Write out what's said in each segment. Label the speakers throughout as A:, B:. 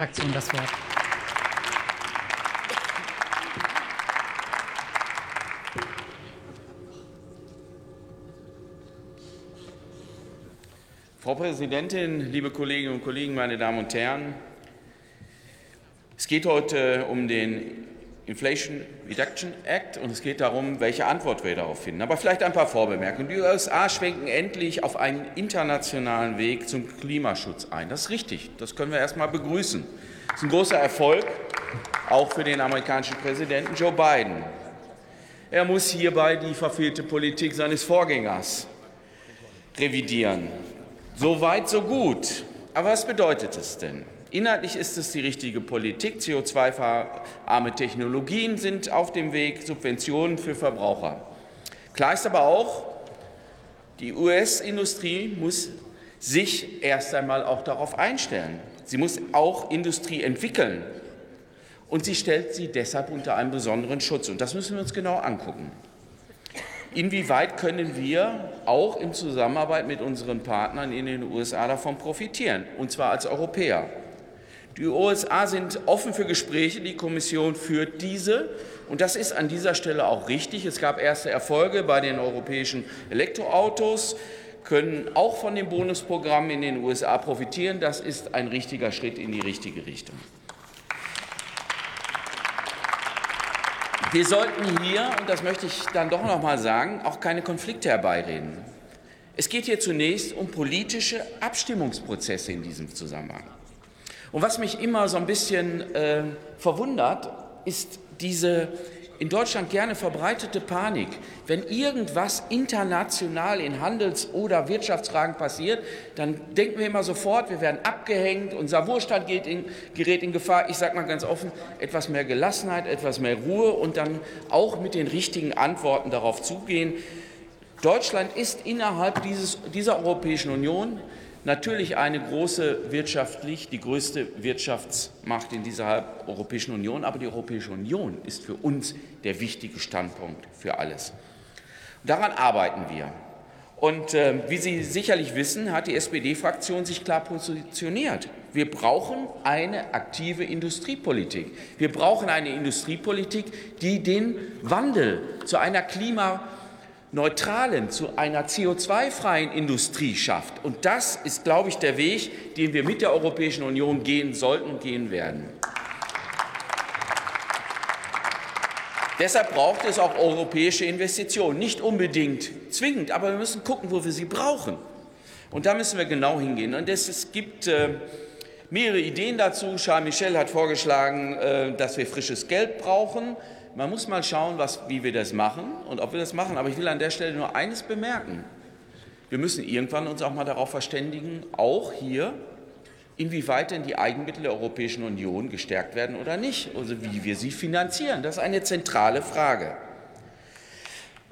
A: Fraktion das Wort.
B: Frau Präsidentin, liebe Kolleginnen und Kollegen, meine Damen und Herren! Es geht heute um den Inflation Reduction Act und es geht darum, welche Antwort wir darauf finden. Aber vielleicht ein paar Vorbemerkungen. Die USA schwenken endlich auf einen internationalen Weg zum Klimaschutz ein. Das ist richtig. Das können wir erst mal begrüßen. Das ist ein großer Erfolg, auch für den amerikanischen Präsidenten Joe Biden. Er muss hierbei die verfehlte Politik seines Vorgängers revidieren. So weit, so gut. Aber was bedeutet es denn? Inhaltlich ist es die richtige Politik. CO2-arme Technologien sind auf dem Weg, Subventionen für Verbraucher. Klar ist aber auch, die US-Industrie muss sich erst einmal auch darauf einstellen. Sie muss auch Industrie entwickeln. Und sie stellt sie deshalb unter einen besonderen Schutz. Und das müssen wir uns genau angucken. Inwieweit können wir auch in Zusammenarbeit mit unseren Partnern in den USA davon profitieren, und zwar als Europäer? Die USA sind offen für Gespräche, die Kommission führt diese, und das ist an dieser Stelle auch richtig. Es gab erste Erfolge bei den europäischen Elektroautos, können auch von dem Bonusprogramm in den USA profitieren. Das ist ein richtiger Schritt in die richtige Richtung. Wir sollten hier, und das möchte ich dann doch noch mal sagen, auch keine Konflikte herbeireden. Es geht hier zunächst um politische Abstimmungsprozesse in diesem Zusammenhang. Und was mich immer so ein bisschen äh, verwundert, ist diese in Deutschland gerne verbreitete Panik, wenn irgendwas international in Handels- oder Wirtschaftsfragen passiert, dann denken wir immer sofort, wir werden abgehängt, unser Wohlstand in, gerät in Gefahr. Ich sage mal ganz offen, etwas mehr Gelassenheit, etwas mehr Ruhe und dann auch mit den richtigen Antworten darauf zugehen. Deutschland ist innerhalb dieses, dieser Europäischen Union natürlich eine große wirtschaftlich, die größte Wirtschaftsmacht in dieser Europäischen Union, aber die Europäische Union ist für uns der wichtige Standpunkt für alles. Daran arbeiten wir. Und äh, wie Sie sicherlich wissen, hat die SPD-Fraktion sich klar positioniert. Wir brauchen eine aktive Industriepolitik. Wir brauchen eine Industriepolitik, die den Wandel zu einer klima neutralen, zu einer CO2-freien Industrie schafft. Und das ist, glaube ich, der Weg, den wir mit der Europäischen Union gehen sollten und gehen werden. Deshalb braucht es auch europäische Investitionen. Nicht unbedingt zwingend, aber wir müssen gucken, wo wir sie brauchen. Und da müssen wir genau hingehen. Und es, gibt äh, mehrere Ideen dazu. Charles Michel hat vorgeschlagen, äh, dass wir frisches Geld brauchen. Man muss mal schauen, was, wie wir das machen und ob wir das machen. Aber ich will an der Stelle nur eines bemerken. Wir müssen irgendwann uns auch mal darauf verständigen, auch hier, inwieweit denn die Eigenmittel der Europäischen Union gestärkt werden oder nicht, also wie wir sie finanzieren. Das ist eine zentrale Frage.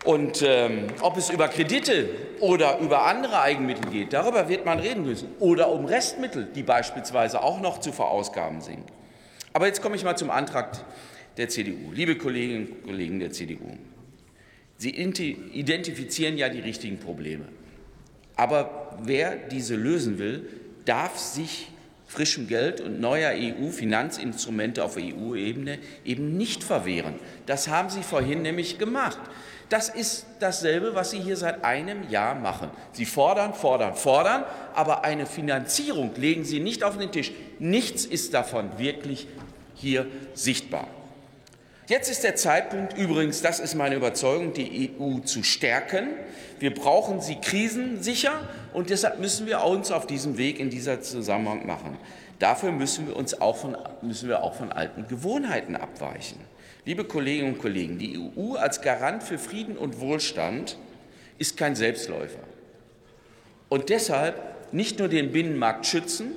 B: Und ähm, ob es über Kredite oder über andere Eigenmittel geht, darüber wird man reden müssen. Oder um Restmittel, die beispielsweise auch noch zu verausgaben sind. Aber jetzt komme ich mal zum Antrag der CDU. Liebe Kolleginnen und Kollegen der CDU, Sie identifizieren ja die richtigen Probleme. Aber wer diese lösen will, darf sich frischem Geld und neuer EU-Finanzinstrumente auf EU-Ebene eben nicht verwehren. Das haben Sie vorhin nämlich gemacht. Das ist dasselbe, was Sie hier seit einem Jahr machen. Sie fordern, fordern, fordern, aber eine Finanzierung legen Sie nicht auf den Tisch. Nichts ist davon wirklich hier sichtbar. Jetzt ist der Zeitpunkt, übrigens, das ist meine Überzeugung, die EU zu stärken. Wir brauchen sie krisensicher und deshalb müssen wir uns auf diesem Weg in dieser Zusammenhang machen. Dafür müssen wir uns auch von, müssen wir auch von alten Gewohnheiten abweichen. Liebe Kolleginnen und Kollegen, die EU als Garant für Frieden und Wohlstand ist kein Selbstläufer. Und deshalb nicht nur den Binnenmarkt schützen,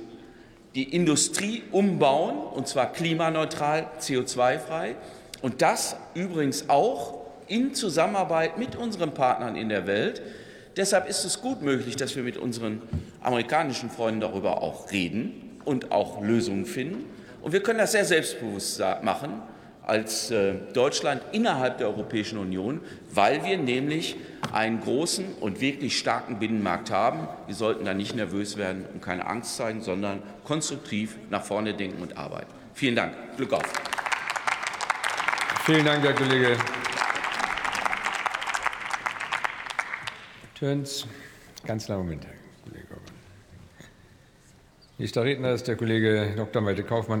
B: die Industrie umbauen, und zwar klimaneutral, CO2-frei, und das übrigens auch in Zusammenarbeit mit unseren Partnern in der Welt. Deshalb ist es gut möglich, dass wir mit unseren amerikanischen Freunden darüber auch reden und auch Lösungen finden. Und wir können das sehr selbstbewusst machen. als äh, Deutschland innerhalb der Europäischen Union, weil wir nämlich einen großen und wirklich starken Binnenmarkt haben. Wir sollten da nicht nervös werden und keine Angst zeigen, sondern konstruktiv nach vorne denken und arbeiten. Vielen Dank. Glück auf.
A: Vielen Dank, Herr Kollege Töns. Ganz kleinen Moment, Herr Kollege Orban. Nächster Redner ist der Kollege Dr. Malte Kaufmann.